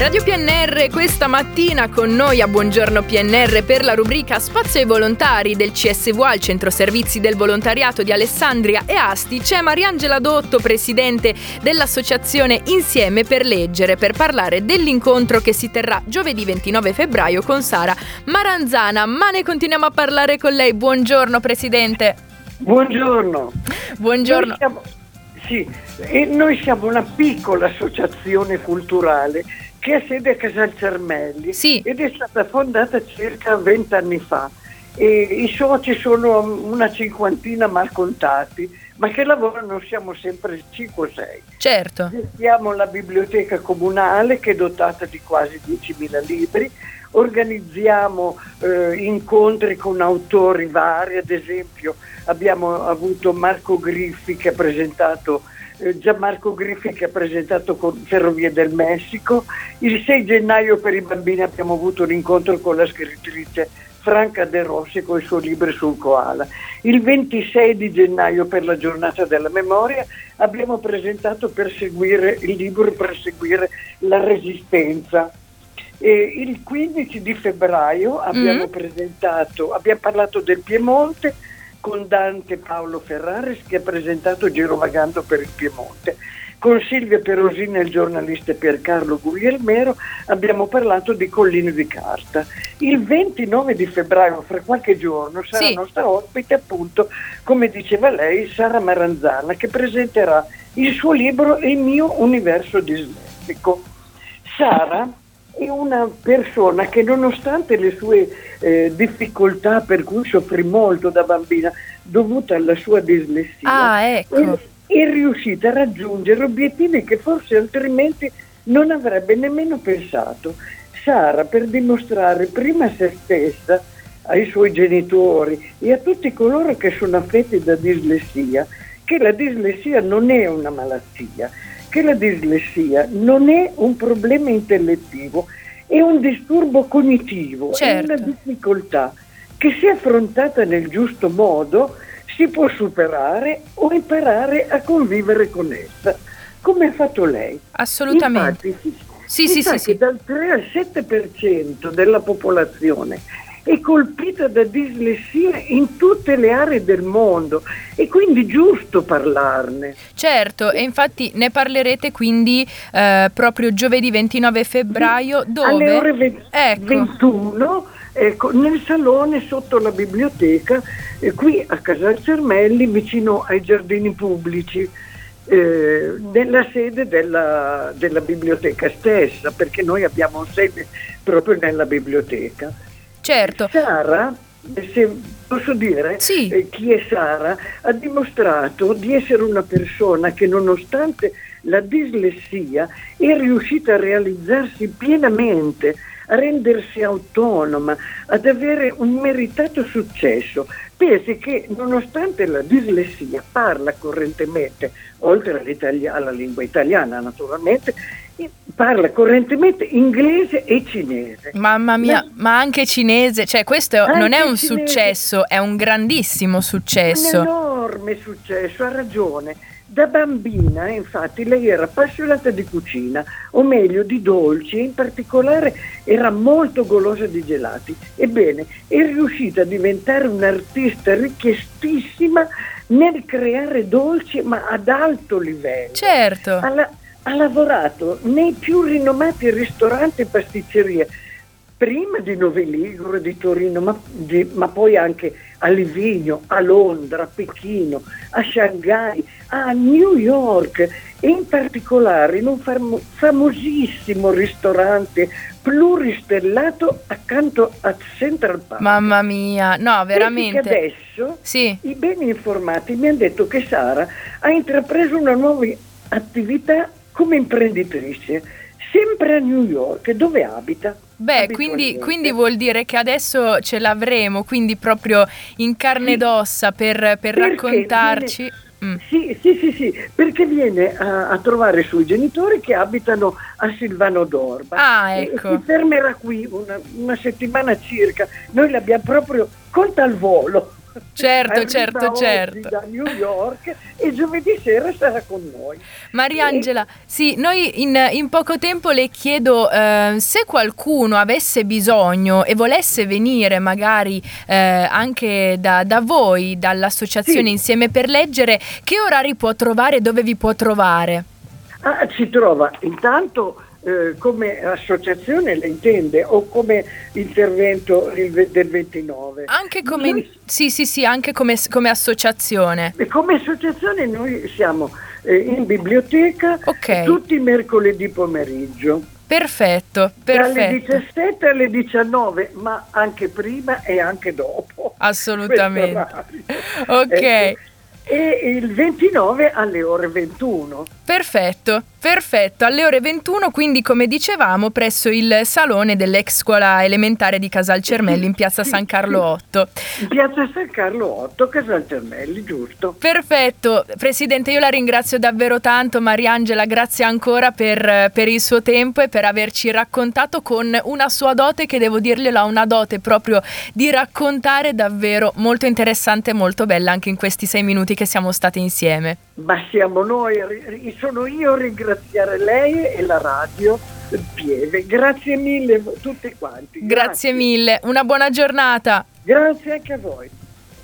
Radio PNR questa mattina con noi a Buongiorno PNR per la rubrica Spazio ai volontari del CSVA, il Centro Servizi del Volontariato di Alessandria e Asti, c'è Mariangela Dotto, presidente dell'associazione Insieme per Leggere, per parlare dell'incontro che si terrà giovedì 29 febbraio con Sara Maranzana. Ma ne continuiamo a parlare con lei. Buongiorno Presidente. Buongiorno. Buongiorno. Noi siamo, sì, e noi siamo una piccola associazione culturale che ha sede a Casal Cermelli Sì. ed è stata fondata circa vent'anni fa. E I soci sono una cinquantina mal contati, ma che lavorano siamo sempre 5 o 6. Certo. Gestiamo la biblioteca comunale che è dotata di quasi 10.000 libri, organizziamo eh, incontri con autori vari, ad esempio abbiamo avuto Marco Griffi che ha presentato Gianmarco Griffi che ha presentato con Ferrovie del Messico, il 6 gennaio per i bambini abbiamo avuto un incontro con la scrittrice Franca De Rossi con il suo libro sul koala. Il 26 di gennaio per la giornata della memoria abbiamo presentato per seguire il libro per seguire la resistenza. E il 15 di febbraio abbiamo Mm. presentato, abbiamo parlato del Piemonte con Dante Paolo Ferraris che ha presentato Girovagando per il Piemonte. Con Silvia Perosini e il giornalista Piercarlo Guglielmero abbiamo parlato di Collino di Carta. Il 29 di febbraio, fra qualche giorno, sarà Sì. nostra ospite appunto, come diceva lei, Sara Maranzana, che presenterà il suo libro Il mio universo dislessico. Sara è una persona che nonostante le sue eh, difficoltà per cui soffrì molto da bambina dovute alla sua dislessia, Ah, ecco. è, è riuscita a raggiungere obiettivi che forse altrimenti non avrebbe nemmeno pensato. Sara, per dimostrare prima a se stessa, ai suoi genitori e a tutti coloro che sono affetti da dislessia, che la dislessia non è una malattia, che la dislessia non è un problema intellettivo, è un disturbo cognitivo, Certo. è una difficoltà che se affrontata nel giusto modo si può superare o imparare a convivere con essa, come ha fatto lei. Assolutamente. Infatti, si, Sì, si sì, sa sì, che sì. dal 3 al 7% della popolazione è colpita da dislessia in tutte le aree del mondo e quindi giusto parlarne. Certo, e infatti ne parlerete quindi eh, proprio giovedì 29 febbraio dove? Alle ore ve- Ecco. 21 ecco, nel salone sotto la biblioteca, eh, qui a Casal Cermelli, vicino ai giardini pubblici, eh, nella sede della, della biblioteca stessa, perché noi abbiamo sede proprio nella biblioteca. Certo. Sara, eh, se posso dire Sì. eh, chi è Sara, ha dimostrato di essere una persona che nonostante la dislessia è riuscita a realizzarsi pienamente, a rendersi autonoma, ad avere un meritato successo. Pensi che nonostante la dislessia parla correntemente, oltre alla lingua italiana naturalmente, parla correntemente inglese e cinese. Mamma mia, ma anche cinese, cioè questo non è un cinese. successo, è un grandissimo Un successo. enorme successo, ha ragione. Da bambina, infatti, lei era appassionata di cucina, o meglio di dolci, e in particolare era molto golosa di gelati. Ebbene, è riuscita a diventare un'artista richiestissima nel creare dolci, ma ad alto livello. Certo. Ha, la- ha lavorato nei più rinomati ristoranti e pasticcerie, prima di Novi Ligure, di Torino, ma, di- ma poi anche a Livigno, a Londra, a Pechino, a Shanghai, a New York e in particolare in un famo- famosissimo ristorante pluristellato accanto a Central Park. Mamma mia, no, veramente. Che adesso Sì. i beni informati mi hanno detto che Sara ha intrapreso una nuova attività come imprenditrice, sempre a New York, dove abita. Beh, quindi, quindi vuol dire che adesso ce l'avremo, quindi proprio in carne ed ossa per, per Perché raccontarci. Mm. Sì, sì, sì, sì, perché viene a, a trovare i suoi genitori che abitano a Silvano d'Orba. Ah, E- ecco. Si fermerà qui una, una settimana circa. Noi l'abbiamo proprio colta al volo. Certo, certo, certo. da New York e giovedì sera sarà con noi. Mariangela, e... sì, noi in, in, poco tempo le chiedo eh, se qualcuno avesse bisogno e volesse venire magari eh, anche da, da, voi, dall'associazione sì. Insieme per Leggere, che orari può trovare, dove vi può trovare? Ah, ci trova intanto eh, come associazione la intende o come intervento del 29? Anche come, noi, sì, sì, sì, anche come, come associazione. Come associazione noi siamo eh, in biblioteca okay. tutti i mercoledì pomeriggio. Perfetto, perfetto. Dalle 17 alle 19, ma anche prima e anche dopo. Assolutamente. ok. Ecco. E il 29 alle ore 21. Perfetto. Perfetto, alle ore 21, quindi come dicevamo, presso il salone dell'ex scuola elementare di Casal Cermelli in piazza San Carlo 8. In piazza San Carlo 8, Casal Cermelli, giusto. Perfetto, Presidente, io la ringrazio davvero tanto, Mariangela, grazie ancora per, per il suo tempo e per averci raccontato con una sua dote che devo dirglielo, ha una dote proprio di raccontare davvero molto interessante e molto bella anche in questi sei minuti che siamo state insieme. Ma siamo noi, sono io a ringraziare lei e la radio Pieve. Grazie mille a tutti quanti. Grazie. Grazie mille, una buona giornata. Grazie anche a voi.